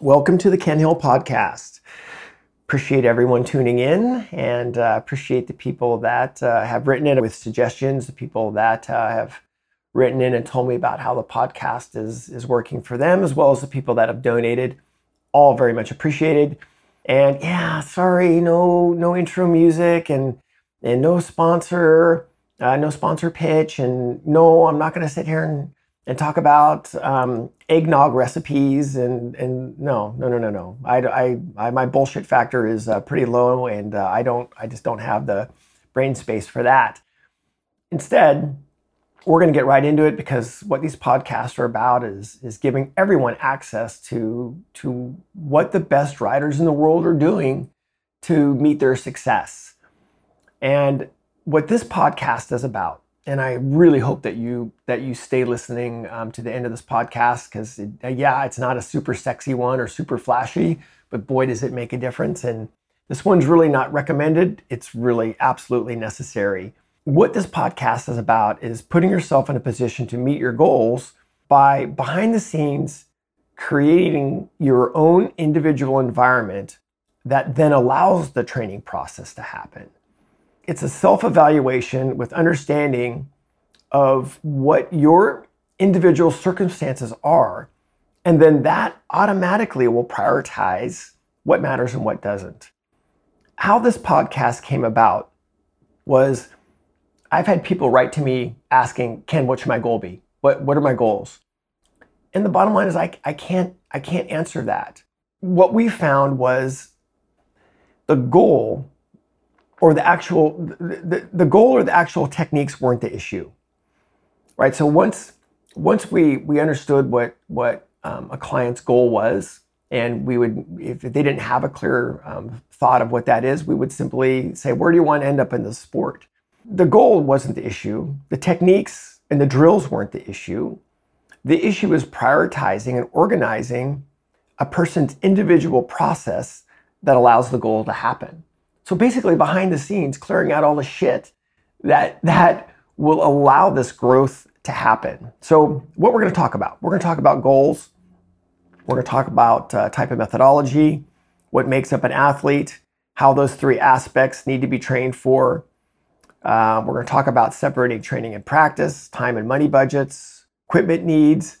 Welcome to the Ken Hill Podcast. Appreciate everyone tuning in and uh, appreciate the people that uh, have written in with suggestions, the people that uh, have written in and told me about how the podcast is, is working for them, as well as the people that have donated. All very much appreciated. And yeah, sorry, no no intro music and and no sponsor, uh, no sponsor pitch, and no, I'm not going to sit here and and talk about um, eggnog recipes and and no no no no no I, I, I my bullshit factor is uh, pretty low and uh, I don't I just don't have the brain space for that. Instead, we're going to get right into it because what these podcasts are about is is giving everyone access to to what the best writers in the world are doing to meet their success. And what this podcast is about and I really hope that you that you stay listening um, to the end of this podcast because it, uh, yeah, it's not a super sexy one or super flashy, but boy, does it make a difference. And this one's really not recommended; it's really absolutely necessary. What this podcast is about is putting yourself in a position to meet your goals by behind the scenes creating your own individual environment that then allows the training process to happen it's a self evaluation with understanding of what your individual circumstances are. And then that automatically will prioritize what matters and what doesn't. How this podcast came about was I've had people write to me asking, Ken, what should my goal be? What, what are my goals? And the bottom line is I, I can't I can't answer that. What we found was the goal or the actual the, the goal or the actual techniques weren't the issue right? So once once we we understood what what um, a client's goal was and we would if they didn't have a clear um, thought of what that is we would simply say where do you want to end up in the sport? The goal wasn't the issue. The techniques and the drills weren't the issue. The issue is prioritizing and organizing a person's individual process that allows the goal to happen so basically, behind the scenes, clearing out all the shit that that will allow this growth to happen. So what we're going to talk about, we're going to talk about goals. We're going to talk about uh, type of methodology, what makes up an athlete, how those three aspects need to be trained for. Uh, we're going to talk about separating training and practice, time and money budgets, equipment needs,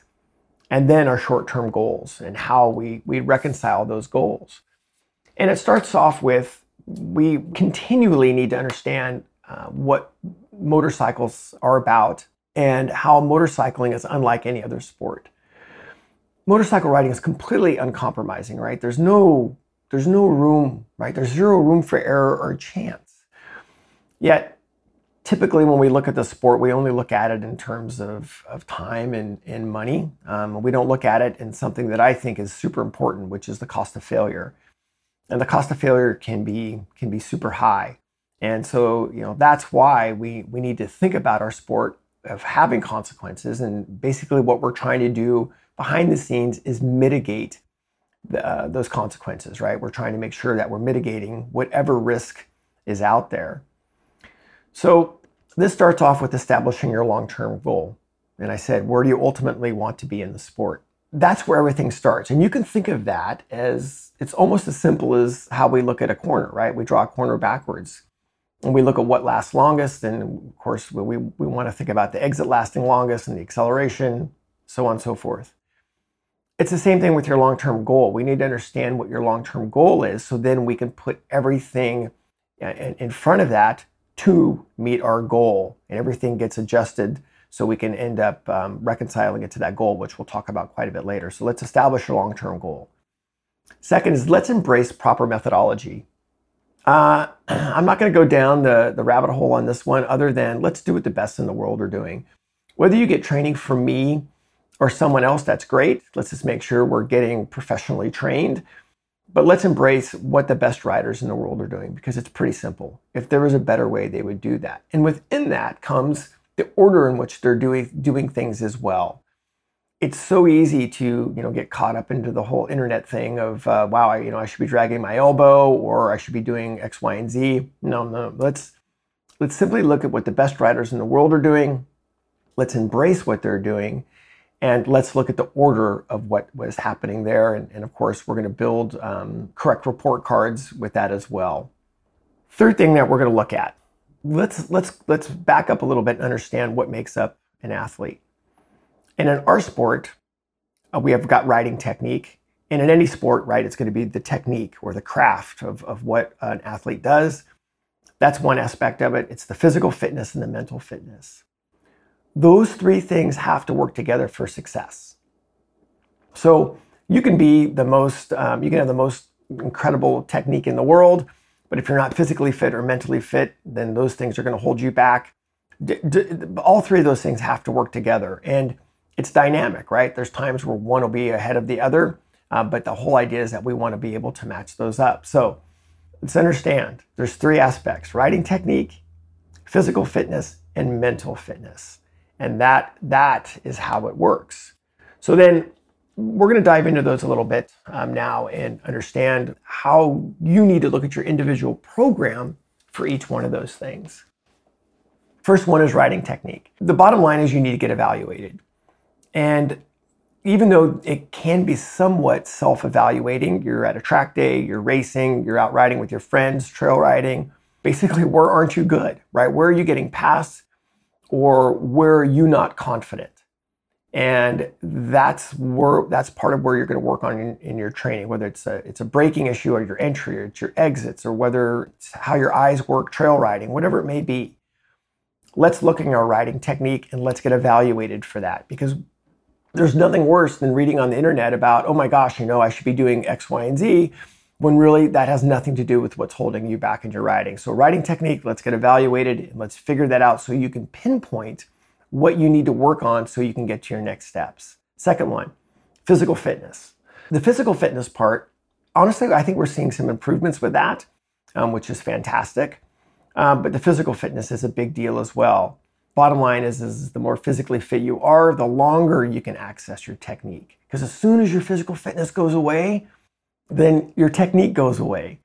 and then our short-term goals and how we, we reconcile those goals. And it starts off with we continually need to understand uh, what motorcycles are about and how motorcycling is unlike any other sport. Motorcycle riding is completely uncompromising, right? There's no there's no room, right? There's zero room for error or chance. Yet, typically when we look at the sport, we only look at it in terms of, of time and, and money. Um, we don't look at it in something that I think is super important, which is the cost of failure and the cost of failure can be can be super high. And so, you know, that's why we we need to think about our sport of having consequences. And basically, what we're trying to do behind the scenes is mitigate the, uh, those consequences. Right? We're trying to make sure that we're mitigating whatever risk is out there. So this starts off with establishing your long-term goal. And I said, where do you ultimately want to be in the sport? That's where everything starts. And you can think of that as it's almost as simple as how we look at a corner, right? We draw a corner backwards and we look at what lasts longest. And of course, we, we want to think about the exit lasting longest and the acceleration, so on and so forth. It's the same thing with your long term goal. We need to understand what your long term goal is so then we can put everything uh, in front of that to meet our goal and everything gets adjusted so we can end up um, reconciling it to that goal, which we'll talk about quite a bit later. So let's establish a long term goal. Second is let's embrace proper methodology. Uh, I'm not going to go down the, the rabbit hole on this one, other than let's do what the best in the world are doing. Whether you get training from me or someone else, that's great. Let's just make sure we're getting professionally trained. But let's embrace what the best riders in the world are doing because it's pretty simple. If there was a better way, they would do that. And within that comes the order in which they're doing, doing things as well it's so easy to you know get caught up into the whole internet thing of uh, wow I, you know I should be dragging my elbow or I should be doing X Y and Z. No, no. Let's let's simply look at what the best writers in the world are doing. Let's embrace what they're doing, And let's look at the order of what was happening there. And, and of course, we're going to build um, correct report cards with that as well. Third thing that we're going to look at let's let's let's back up a little bit and understand what makes up an athlete. And in our sport, uh, we have got riding technique. And in any sport, right, it's going to be the technique or the craft of, of what an athlete does. That's one aspect of it. It's the physical fitness and the mental fitness. Those three things have to work together for success. So you can be the most, um, you can have the most incredible technique in the world, but if you're not physically fit or mentally fit, then those things are going to hold you back. D- d- all three of those things have to work together. And it's dynamic, right? There's times where one will be ahead of the other, uh, but the whole idea is that we want to be able to match those up. So let's understand there's three aspects riding technique, physical fitness, and mental fitness. And that, that is how it works. So then we're going to dive into those a little bit um, now and understand how you need to look at your individual program for each one of those things. First one is riding technique. The bottom line is you need to get evaluated. And even though it can be somewhat self evaluating, you're at a track day, you're racing, you're out riding with your friends, trail riding. Basically, where aren't you good, right? Where are you getting past or where are you not confident? And that's where that's part of where you're going to work on in, in, your training, whether it's a it's a braking issue or your entry or it's your exits or whether it's how your eyes work trail riding, whatever it may be. Let's look at our riding technique and let's get evaluated for that because there's nothing worse than reading on the internet about, oh my gosh, you know, I should be doing X, Y, and Z, when really that has nothing to do with what's holding you back in your riding. So, riding technique, let's get evaluated and let's figure that out so you can pinpoint what you need to work on so you can get to your next steps. Second one, physical fitness. The physical fitness part, honestly, I think we're seeing some improvements with that, um, which is fantastic. Um, but the physical fitness is a big deal as well. Bottom line is, is the more physically fit you are, the longer you can access your technique. Because as soon as your physical fitness goes away, then your technique goes away.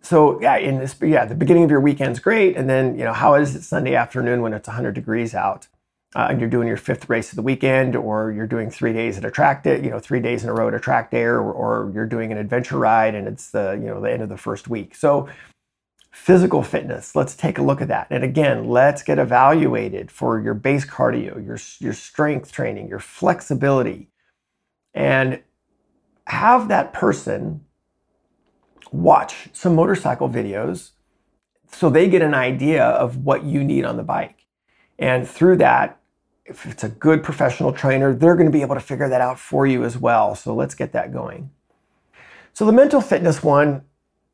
So yeah, in this, yeah, the beginning of your weekend's great, and then you know how is it Sunday afternoon when it's 100 degrees out, uh, and you're doing your fifth race of the weekend, or you're doing three days at a track day, you know, three days in a row at a track day, or, or you're doing an adventure ride, and it's the you know the end of the first week. So Physical fitness, let's take a look at that. And again, let's get evaluated for your base cardio, your, your strength training, your flexibility, and have that person watch some motorcycle videos so they get an idea of what you need on the bike. And through that, if it's a good professional trainer, they're going to be able to figure that out for you as well. So let's get that going. So the mental fitness one,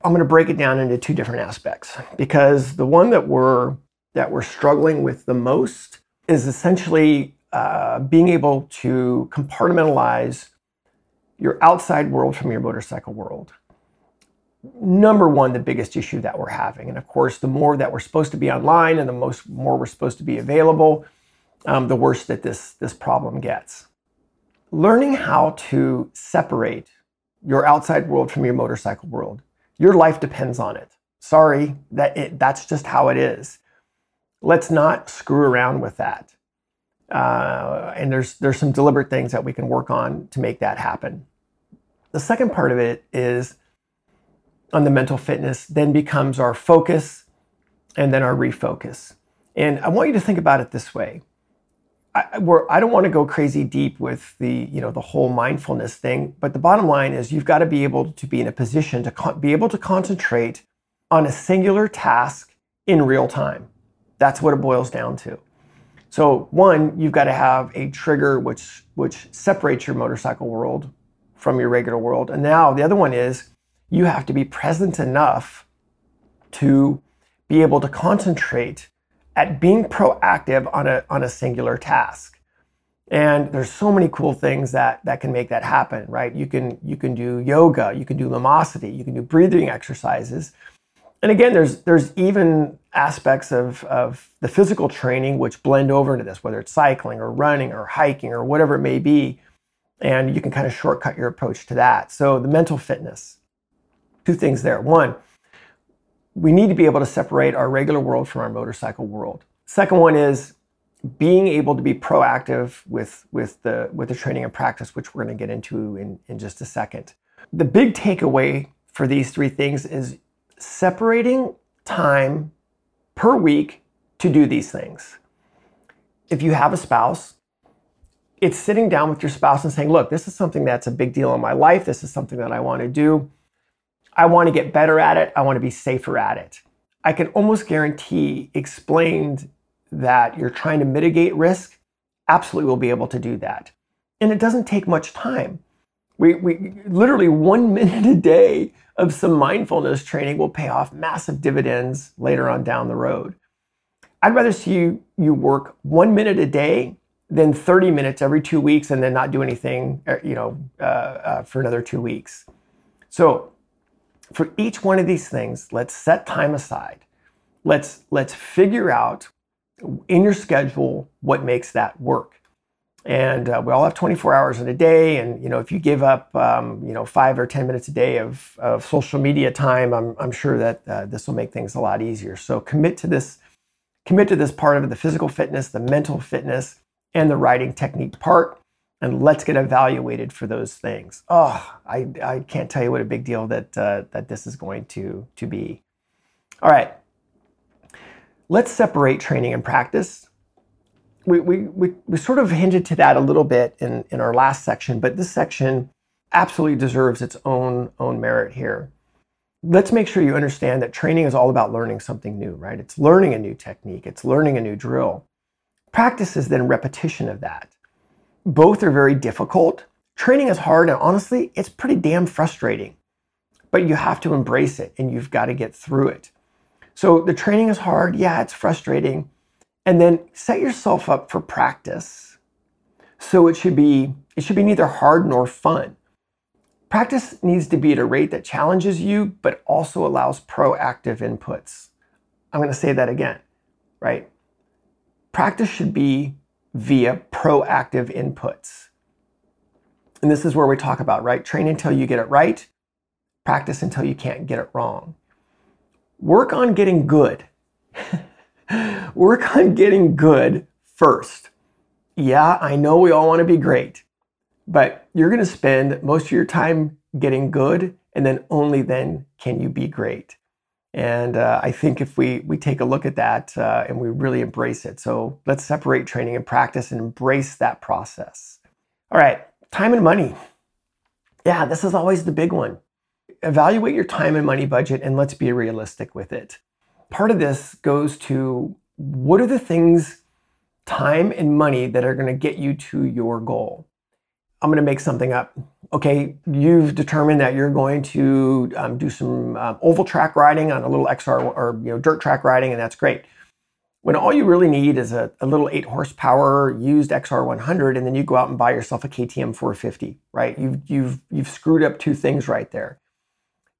I'm going to break it down into two different aspects because the one that we're that we're struggling with the most is essentially uh, being able to compartmentalize your outside world from your motorcycle world. Number one, the biggest issue that we're having, and of course, the more that we're supposed to be online and the most more we're supposed to be available, um, the worse that this this problem gets. Learning how to separate your outside world from your motorcycle world your life depends on it. Sorry, that it, that's just how it is. Let's not screw around with that. Uh, and there's there's some deliberate things that we can work on to make that happen. The second part of it is on the mental fitness, then becomes our focus and then our refocus. And I want you to think about it this way. I, I don't want to go crazy deep with the you know the whole mindfulness thing, but the bottom line is you've got to be able to be in a position to con- be able to concentrate on a singular task in real time. That's what it boils down to. So one, you've got to have a trigger which which separates your motorcycle world from your regular world, and now the other one is you have to be present enough to be able to concentrate at being proactive on a, on a singular task. And there's so many cool things that, that can make that happen, right? You can, you can do yoga, you can do lumosity, you can do breathing exercises. And again, there's, there's even aspects of, of the physical training which blend over into this, whether it's cycling or running or hiking or whatever it may be. And you can kind of shortcut your approach to that. So the mental fitness, two things there. One, we need to be able to separate our regular world from our motorcycle world. Second one is being able to be proactive with, with, the, with the training and practice, which we're going to get into in, in just a second. The big takeaway for these three things is separating time per week to do these things. If you have a spouse, it's sitting down with your spouse and saying, Look, this is something that's a big deal in my life. This is something that I want to do. I want to get better at it. I want to be safer at it. I can almost guarantee explained that you're trying to mitigate risk, absolutely will be able to do that. And it doesn't take much time. We, we literally one minute a day of some mindfulness training will pay off massive dividends later on down the road. I'd rather see you, you work one minute a day than 30 minutes every two weeks and then not do anything, uh, you know, uh, uh, for another two weeks. So for each one of these things, let's set time aside. Let's let's figure out in your schedule what makes that work. And uh, we all have 24 hours in a day, and you know if you give up um, you know five or 10 minutes a day of, of social media time, I'm, I'm sure that uh, this will make things a lot easier. So commit to this, commit to this part of the physical fitness, the mental fitness, and the writing technique part, and let's get evaluated for those things. Oh, I, I can't tell you what a big deal that uh, that this is going to to be. All right, let's separate training and practice. We, we, we, we sort of hinted to that a little bit in, in our last section, but this section absolutely deserves its own, own merit here. Let's make sure you understand that training is all about learning something new, right? It's learning a new technique, it's learning a new drill. Practice is then repetition of that. Both are very difficult. Training is hard, and honestly, it's pretty damn frustrating. But you have to embrace it and you've got to get through it. So the training is hard. Yeah, it's frustrating. And then set yourself up for practice. So it should be it should be neither hard nor fun. Practice needs to be at a rate that challenges you but also allows proactive inputs. I'm going to say that again, right? Practice should be via proactive inputs. And this is where we talk about, right? Train until you get it right, practice until you can't get it wrong work on getting good. work on getting good first. Yeah, I know we all want to be great, but you're going to spend most of your time getting good, and then only then can you be great. And uh, I think if we we take a look at that uh, and we really embrace it, so let's separate training and practice and embrace that process. All right, time and money. Yeah, this is always the big one evaluate your time and money budget and let's be realistic with it. Part of this goes to what are the things, time and money, that are going to get you to your goal? I'm going to make something up. Okay, you've determined that you're going to um, do some um, oval track riding on a little XR or you know dirt track riding, and that's great. When all you really need is a, a little eight horsepower used XR100, and then you go out and buy yourself a KTM 450, right? You've you've you've screwed up two things right there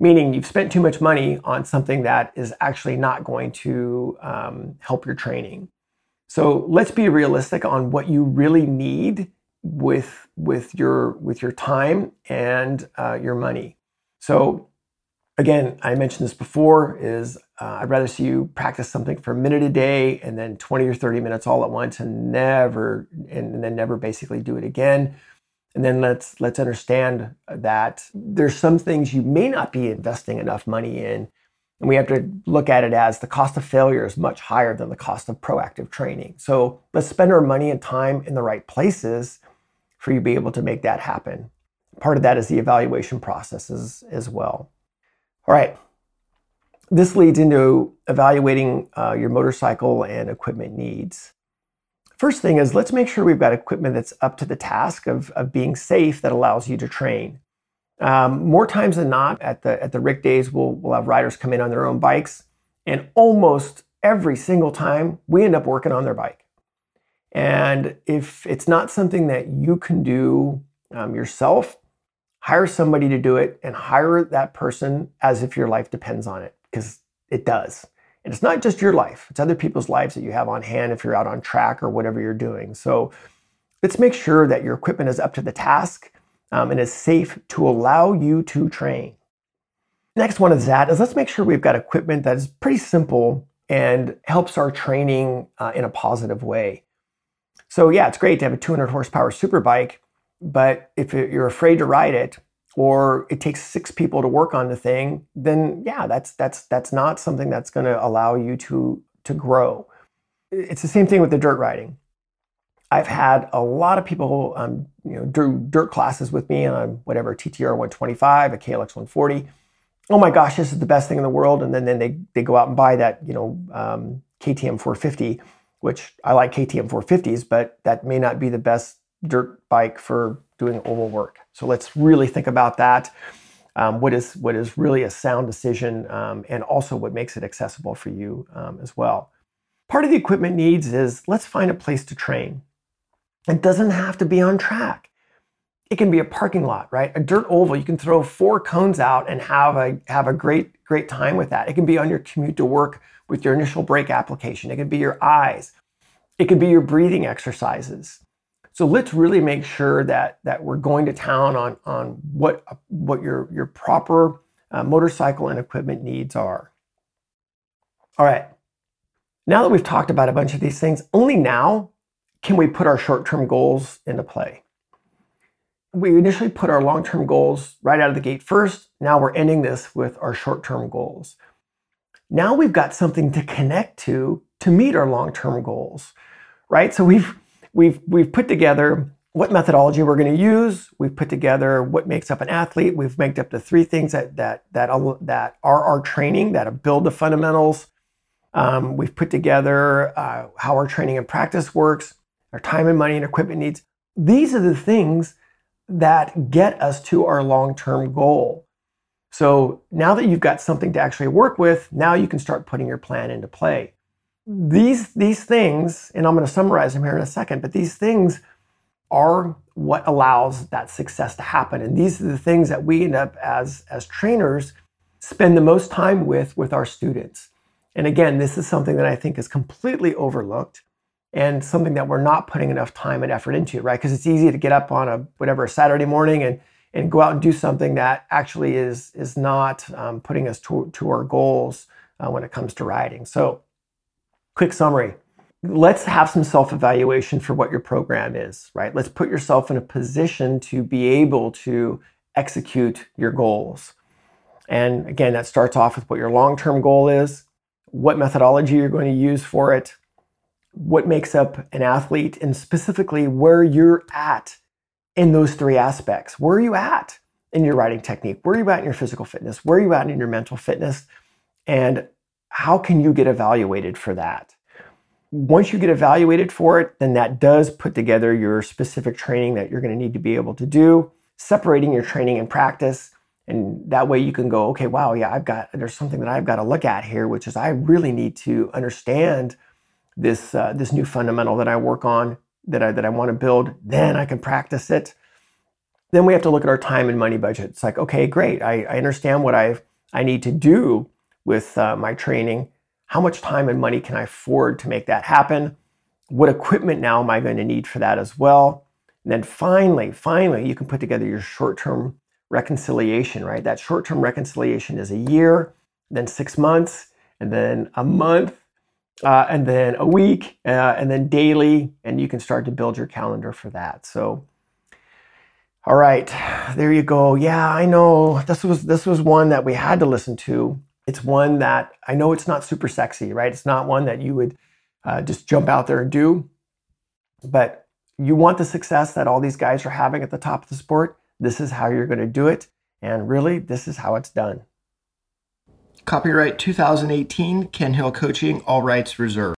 meaning you've spent too much money on something that is actually not going to um, help your training. So let's be realistic on what you really need with with your with your time and uh, your money. So again, I mentioned this before: is uh, I'd rather see you practice something for a minute a day and then 20 or 30 minutes all at once, and never and then never basically do it again and then let's let's understand that there's some things you may not be investing enough money in. And we have to look at it as the cost of failure is much higher than the cost of proactive training. So let's spend our money and time in the right places for you to be able to make that happen. Part of that is the evaluation processes as well. All right. This leads into evaluating uh, your motorcycle and equipment needs. First thing is let's make sure we've got equipment that's up to the task of, of being safe that allows you to train. Um, more times than not, at the at the Rick days, we'll we'll have riders come in on their own bikes, and almost every single time we end up working on their bike. And if it's not something that you can do um, yourself, hire somebody to do it, and hire that person as if your life depends on it, because it does. And it's not just your life, it's other people's lives that you have on hand if you're out on track or whatever you're doing. So let's make sure that your equipment is up to the task um, and is safe to allow you to train. Next one is that is let's make sure we've got equipment that is pretty simple and helps our training uh, in a positive way. So yeah, it's great to have a 200 horsepower super bike, but if you're afraid to ride it or it takes six people to work on the thing, then yeah, that's that's that's not something that's going to allow you to to grow. It's the same thing with the dirt riding. I've had a lot of people, um, you know, do dirt classes with me on whatever TTR 125, a KLX 140. Oh my gosh, this is the best thing in the world, and then then they they go out and buy that, you know, um, KTM 450 which I like KTM 450s, but that may not be the best dirt bike for doing oval work. So let's really think about that. Um, what is what is really a sound decision, um, and also what makes it accessible for you um, as well. Part of the equipment needs is let's find a place to train. It doesn't have to be on track. It can be a parking lot, right? A dirt oval. You can throw four cones out and have a have a great great time with that. It can be on your commute to work with your initial brake application. It could be your eyes. It could be your breathing exercises. So let's really make sure that that we're going to town on on what what your your proper uh, motorcycle and equipment needs are. All right. Now that we've talked about a bunch of these things, only now can we put our short-term goals into play. We initially put our long-term goals right out of the gate first. Now we're ending this with our short-term goals. Now we've got something to connect to to meet our long-term goals, right? So we've we've we've put together what methodology we're going to use. We've put together what makes up an athlete. We've made up the three things that that that that are our training that build the fundamentals. Um, we've put together uh, how our training and practice works, our time and money and equipment needs. These are the things that get us to our long-term goal. So now that you've got something to actually work with, now you can start putting your plan into play. These, these things, and I'm going to summarize them here in a second, but these things are what allows that success to happen. And these are the things that we end up as, as trainers spend the most time with with our students. And again, this is something that I think is completely overlooked and something that we're not putting enough time and effort into, right? Because it's easy to get up on a whatever Saturday morning and and go out and do something that actually is is not um, putting us to, to our goals uh, when it comes to riding. So, quick summary. Let's have some self evaluation for what your program is, right? Let's put yourself in a position to be able to execute your goals. And again, that starts off with what your long term goal is, what methodology you're going to use for it, what makes up an athlete, and specifically where you're at in those three aspects. Where are you at in your writing technique? Where are you at in your physical fitness? Where are you at in your mental fitness? And how can you get evaluated for that? Once you get evaluated for it, then that does put together your specific training that you're going to need to be able to do, separating your training and practice. And that way you can go, okay, wow, yeah, I've got, there's something that I've got to look at here, which is I really need to understand this, uh, this new fundamental that I work on that I, that I want to build, then I can practice it. Then we have to look at our time and money budget. It's like, okay, great. I, I understand what I I need to do with uh, my training. How much time and money can I afford to make that happen? What equipment now am I going to need for that as well? And then finally, finally, you can put together your short-term reconciliation, right? That short-term reconciliation is a year, then six months, and then a month, uh, and then a week, uh, and then daily, and you can start to build your calendar for that. So, all right, there you go. Yeah, I know this was this was one that we had to listen to. It's one that I know it's not super sexy, right? It's not one that you would uh, just jump out there and do, but you want the success that all these guys are having at the top of the sport. This is how you're going to do it, and really, this is how it's done. Copyright 2018, Ken Hill Coaching, all rights reserved.